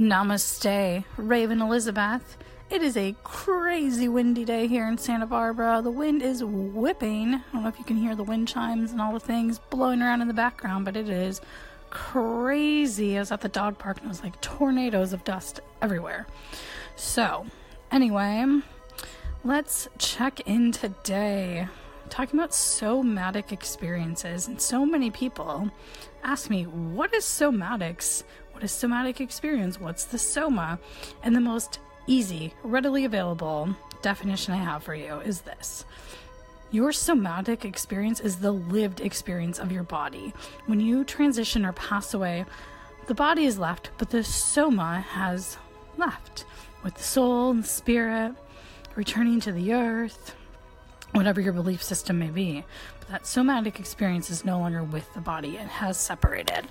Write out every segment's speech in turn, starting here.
Namaste, Raven Elizabeth. It is a crazy windy day here in Santa Barbara. The wind is whipping. I don't know if you can hear the wind chimes and all the things blowing around in the background, but it is crazy. I was at the dog park and it was like tornadoes of dust everywhere. So, anyway, let's check in today. Talking about somatic experiences, and so many people ask me, What is somatics? What is somatic experience? What's the soma? And the most easy, readily available definition I have for you is this. Your somatic experience is the lived experience of your body. When you transition or pass away, the body is left, but the soma has left with the soul and spirit returning to the earth, whatever your belief system may be. But that somatic experience is no longer with the body, it has separated.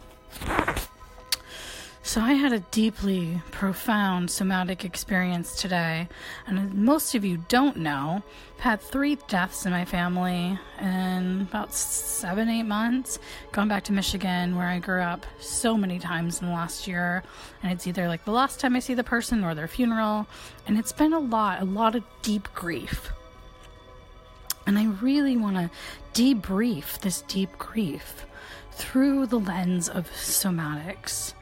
So, I had a deeply profound somatic experience today, and most of you don't know, I've had three deaths in my family in about seven, eight months. Gone back to Michigan, where I grew up, so many times in the last year, and it's either like the last time I see the person or their funeral, and it's been a lot, a lot of deep grief. And I really want to debrief this deep grief through the lens of somatics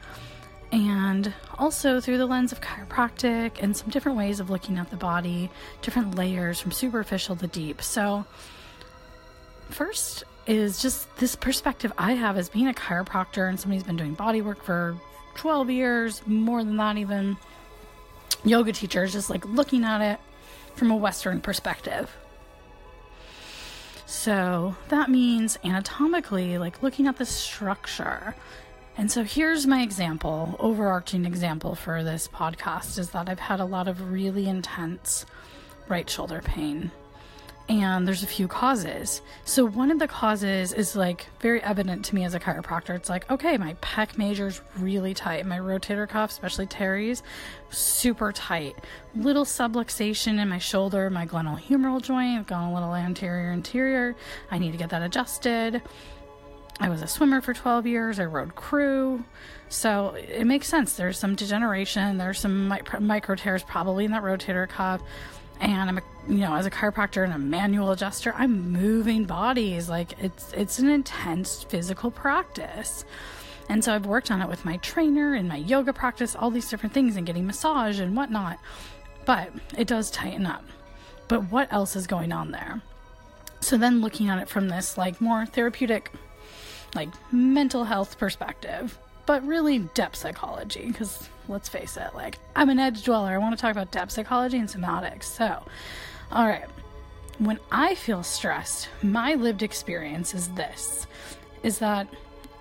and also through the lens of chiropractic and some different ways of looking at the body, different layers from superficial to deep. So, first is just this perspective I have as being a chiropractor and somebody who's been doing body work for 12 years, more than that, even yoga teachers, just like looking at it from a Western perspective. So that means anatomically, like looking at the structure and so here's my example, overarching example for this podcast is that I've had a lot of really intense right shoulder pain. And there's a few causes. So one of the causes is like very evident to me as a chiropractor. It's like, okay, my pec major's really tight. My rotator cuff, especially teres, super tight. Little subluxation in my shoulder, my glenohumeral joint, I've gone a little anterior interior. I need to get that adjusted I was a swimmer for 12 years. I rode crew. So it makes sense. There's some degeneration. There's some micro tears probably in that rotator cuff. And I'm, a, you know, as a chiropractor and a manual adjuster, I'm moving bodies. Like it's it's an intense physical practice. And so I've worked on it with my trainer and my yoga practice, all these different things, and getting massage and whatnot. But it does tighten up. But what else is going on there? So then looking at it from this like more therapeutic like mental health perspective, but really depth psychology. Because let's face it, like I'm an edge dweller. I want to talk about depth psychology and somatics. So, all right. When I feel stressed, my lived experience is this is that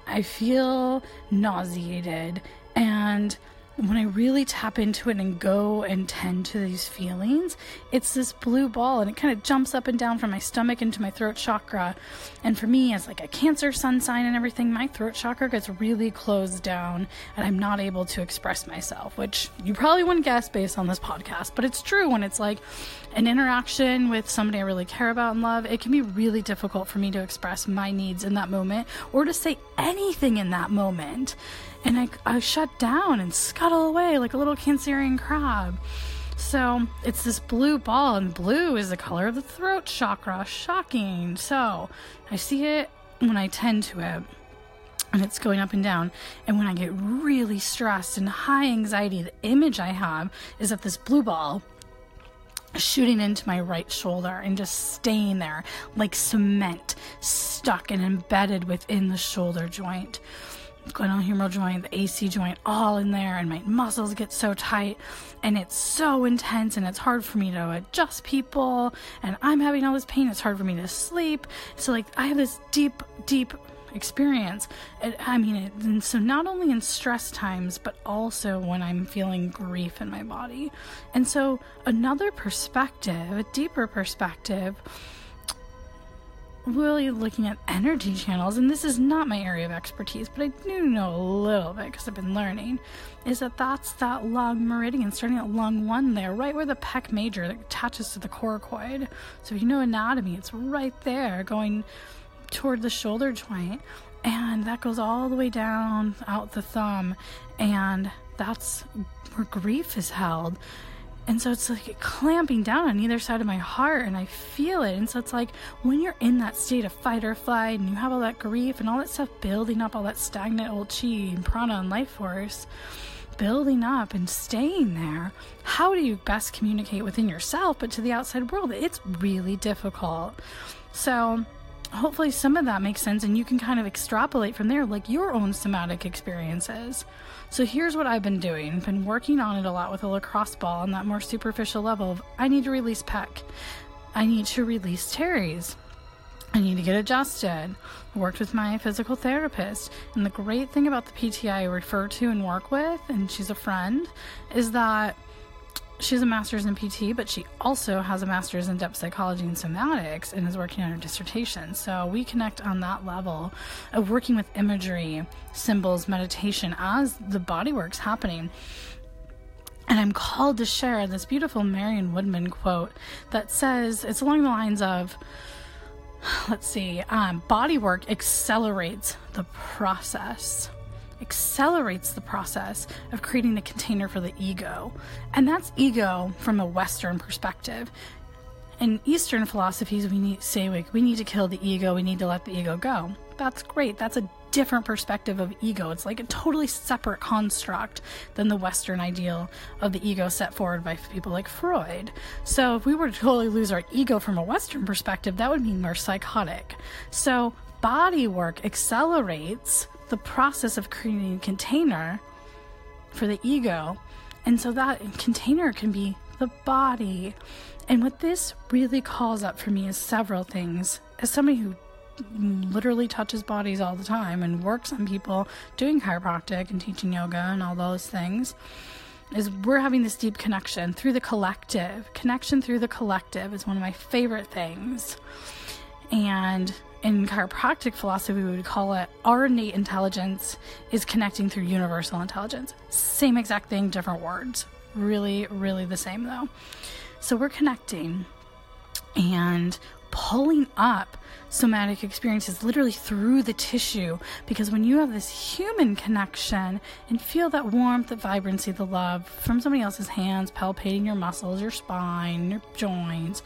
I feel nauseated and when I really tap into it and go and tend to these feelings, it's this blue ball and it kind of jumps up and down from my stomach into my throat chakra. And for me, as like a Cancer sun sign and everything, my throat chakra gets really closed down and I'm not able to express myself, which you probably wouldn't guess based on this podcast, but it's true when it's like an interaction with somebody I really care about and love. It can be really difficult for me to express my needs in that moment or to say anything in that moment and I, I shut down and scuttle away like a little Cancerian crab. So it's this blue ball, and blue is the color of the throat chakra. Shocking. So I see it when I tend to it, and it's going up and down. And when I get really stressed and high anxiety, the image I have is of this blue ball shooting into my right shoulder and just staying there like cement, stuck and embedded within the shoulder joint glenohumeral joint, the AC joint, all in there, and my muscles get so tight, and it's so intense, and it's hard for me to adjust people, and I'm having all this pain. It's hard for me to sleep. So, like, I have this deep, deep experience. I mean, it, and so not only in stress times, but also when I'm feeling grief in my body. And so, another perspective, a deeper perspective, really looking at energy channels, and this is not my area of expertise, but I do know a little bit because I've been learning, is that that's that lung meridian starting at lung one there, right where the pec major that attaches to the coracoid. So if you know anatomy, it's right there going toward the shoulder joint, and that goes all the way down out the thumb, and that's where grief is held. And so it's like clamping down on either side of my heart, and I feel it. And so it's like when you're in that state of fight or flight, and you have all that grief and all that stuff building up, all that stagnant old chi and prana and life force building up and staying there, how do you best communicate within yourself but to the outside world? It's really difficult. So, hopefully, some of that makes sense and you can kind of extrapolate from there, like your own somatic experiences. So, here's what I've been doing I've been working on it a lot with a lacrosse ball on that more superficial level of I need to release pec, I need to release teres. I need to get adjusted. Worked with my physical therapist. And the great thing about the PT I refer to and work with, and she's a friend, is that she's a master's in PT, but she also has a master's in depth psychology and somatics and is working on her dissertation. So we connect on that level of working with imagery, symbols, meditation as the body work's happening. And I'm called to share this beautiful Marion Woodman quote that says it's along the lines of, let's see, um, body work accelerates the process. Accelerates the process of creating a container for the ego. And that's ego from a Western perspective. In Eastern philosophies, we need say like we need to kill the ego, we need to let the ego go. That's great. That's a different perspective of ego. It's like a totally separate construct than the Western ideal of the ego set forward by people like Freud. So, if we were to totally lose our ego from a Western perspective, that would mean we're psychotic. So, body work accelerates the process of creating a container for the ego. And so, that container can be the body. And what this really calls up for me is several things. As somebody who literally touches bodies all the time and works on people doing chiropractic and teaching yoga and all those things is we're having this deep connection through the collective. Connection through the collective is one of my favorite things. And in chiropractic philosophy, we would call it our innate intelligence is connecting through universal intelligence. Same exact thing, different words. Really, really the same though. So we're connecting and pulling up somatic experiences literally through the tissue because when you have this human connection and feel that warmth, that vibrancy, the love from somebody else's hands palpating your muscles, your spine, your joints,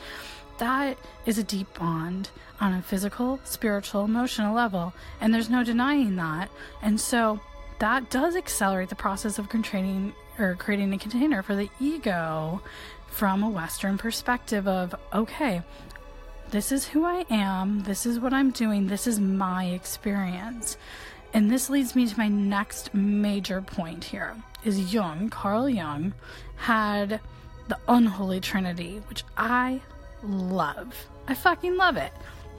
that is a deep bond on a physical, spiritual, emotional level. And there's no denying that. And so that does accelerate the process of training or creating a container for the ego from a Western perspective of, okay, this is who I am, this is what I'm doing, this is my experience. And this leads me to my next major point here is Jung, Carl Jung, had the unholy trinity, which I love. I fucking love it.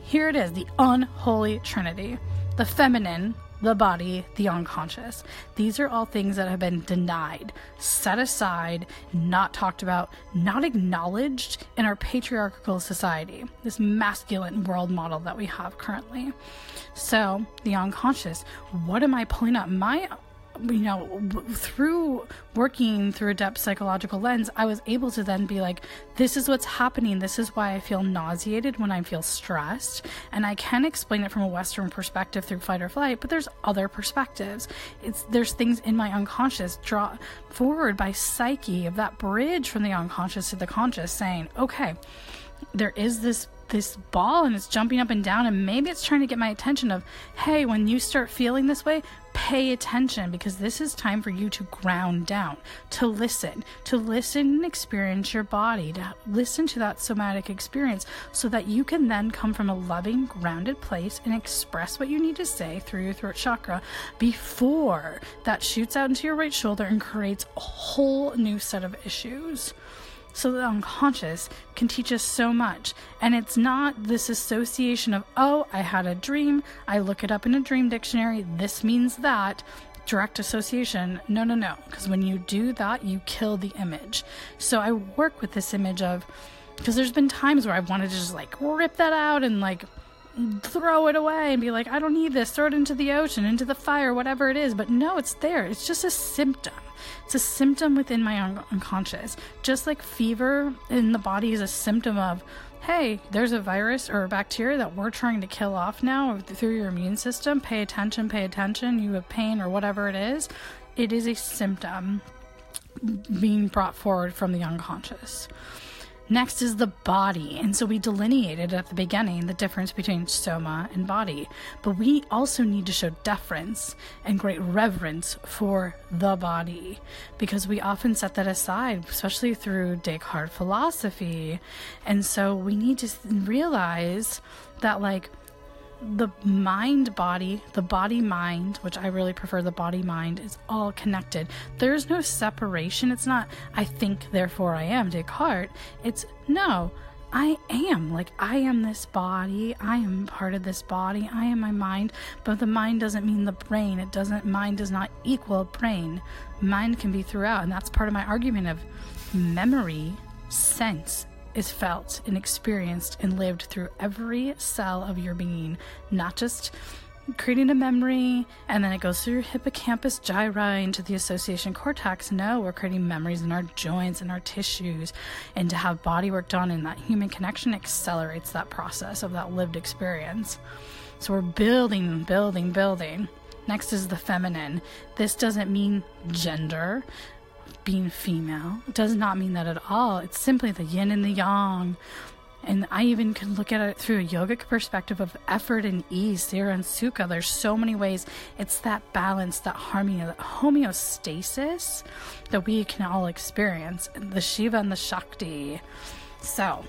Here it is, the unholy trinity. The feminine, the body, the unconscious. These are all things that have been denied, set aside, not talked about, not acknowledged in our patriarchal society, this masculine world model that we have currently. So, the unconscious, what am I pulling up? My you know, through working through a depth psychological lens, I was able to then be like, this is what's happening. This is why I feel nauseated when I feel stressed. And I can explain it from a Western perspective through fight or flight, but there's other perspectives. It's there's things in my unconscious draw forward by psyche of that bridge from the unconscious to the conscious saying, okay, there is this this ball and it's jumping up and down and maybe it's trying to get my attention of hey when you start feeling this way pay attention because this is time for you to ground down to listen to listen and experience your body to listen to that somatic experience so that you can then come from a loving grounded place and express what you need to say through your throat chakra before that shoots out into your right shoulder and creates a whole new set of issues so the unconscious can teach us so much. And it's not this association of, oh, I had a dream, I look it up in a dream dictionary, this means that. Direct association. No, no, no. Because when you do that, you kill the image. So I work with this image of, because there's been times where I've wanted to just like rip that out and like throw it away and be like, I don't need this, throw it into the ocean, into the fire, whatever it is. But no, it's there. It's just a symptom. It's a symptom within my un- unconscious. Just like fever in the body is a symptom of, hey, there's a virus or a bacteria that we're trying to kill off now through your immune system. Pay attention, pay attention. You have pain or whatever it is. it is a symptom being brought forward from the unconscious. Next is the body. And so we delineated at the beginning the difference between soma and body. But we also need to show deference and great reverence for the body because we often set that aside, especially through Descartes philosophy. And so we need to realize that, like, the mind body, the body mind, which I really prefer the body mind, is all connected. There's no separation. It's not, I think, therefore I am Descartes. It's no, I am. Like, I am this body. I am part of this body. I am my mind. But the mind doesn't mean the brain. It doesn't, mind does not equal brain. Mind can be throughout. And that's part of my argument of memory, sense, is felt and experienced and lived through every cell of your being, not just creating a memory and then it goes through your hippocampus gyri into the association cortex. No, we're creating memories in our joints and our tissues, and to have body work done and that human connection accelerates that process of that lived experience. So we're building, building, building. Next is the feminine. This doesn't mean gender being female. Does not mean that at all. It's simply the yin and the yang. And I even can look at it through a yogic perspective of effort and ease, sthira and Sukha. There's so many ways. It's that balance, that harmony, that homeostasis that we can all experience. The Shiva and the Shakti. So,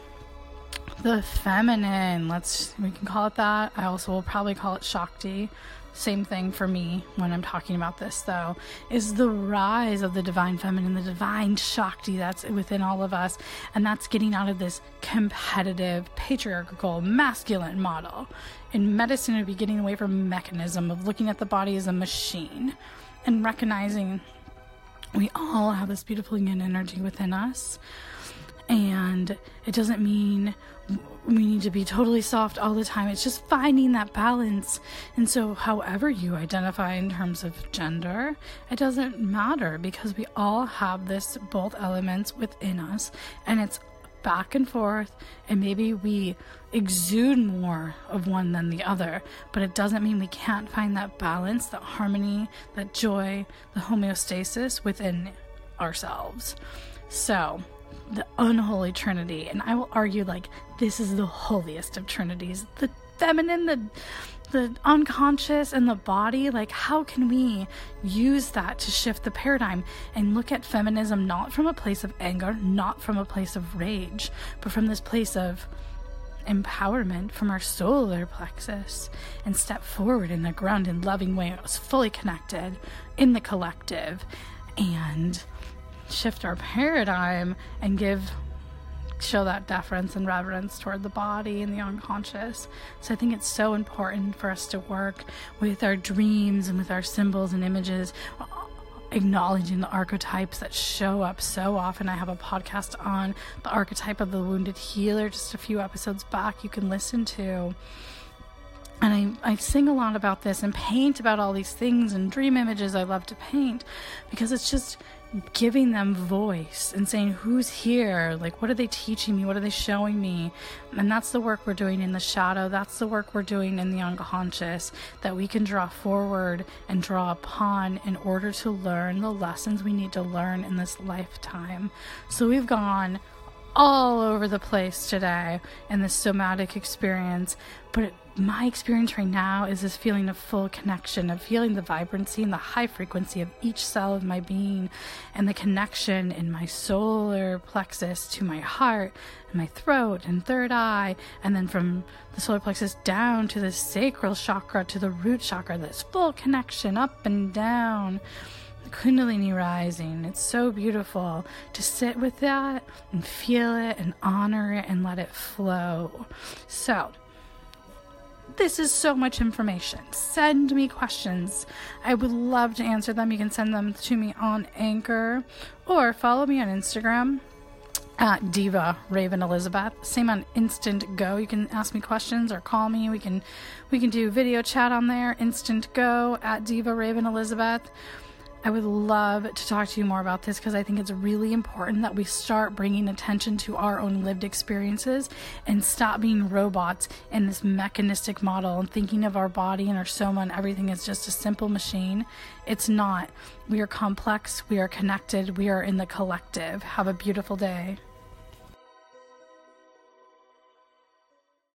the feminine, let's we can call it that. I also will probably call it Shakti same thing for me when I'm talking about this, though, is the rise of the divine feminine, the divine Shakti that's within all of us. And that's getting out of this competitive, patriarchal, masculine model. In medicine, it'd be getting away from mechanism of looking at the body as a machine and recognizing we all have this beautiful yin energy within us. And it doesn't mean we need to be totally soft all the time. It's just finding that balance. And so, however you identify in terms of gender, it doesn't matter because we all have this both elements within us, and it's back and forth. And maybe we exude more of one than the other, but it doesn't mean we can't find that balance, that harmony, that joy, the homeostasis within ourselves. So, the unholy trinity and i will argue like this is the holiest of trinities. The feminine the the unconscious and the body like how can we use that to shift the paradigm and look at feminism not from a place of anger not from a place of rage but from this place of empowerment from our solar plexus and step forward in the grounded loving way was fully connected in the collective. And shift our paradigm and give show that deference and reverence toward the body and the unconscious. So I think it's so important for us to work with our dreams and with our symbols and images, acknowledging the archetypes that show up so often. I have a podcast on the archetype of the wounded healer just a few episodes back you can listen to. And I, I sing a lot about this and paint about all these things and dream images I love to paint because it's just giving them voice and saying who's here? Like what are they teaching me? What are they showing me? And that's the work we're doing in the shadow. That's the work we're doing in the unconscious that we can draw forward and draw upon in order to learn the lessons we need to learn in this lifetime. So we've gone all over the place today in this somatic experience but my experience right now is this feeling of full connection, of feeling the vibrancy and the high frequency of each cell of my being, and the connection in my solar plexus to my heart, and my throat, and third eye, and then from the solar plexus down to the sacral chakra, to the root chakra, this full connection up and down. Kundalini rising. It's so beautiful to sit with that and feel it and honor it and let it flow. So, this is so much information. Send me questions. I would love to answer them. You can send them to me on Anchor or follow me on Instagram at Diva Raven Elizabeth. Same on Instant Go. You can ask me questions or call me. We can we can do video chat on there. Instant Go at Diva Raven Elizabeth. I would love to talk to you more about this because I think it's really important that we start bringing attention to our own lived experiences and stop being robots in this mechanistic model and thinking of our body and our soma and everything as just a simple machine. It's not. We are complex, we are connected, we are in the collective. Have a beautiful day.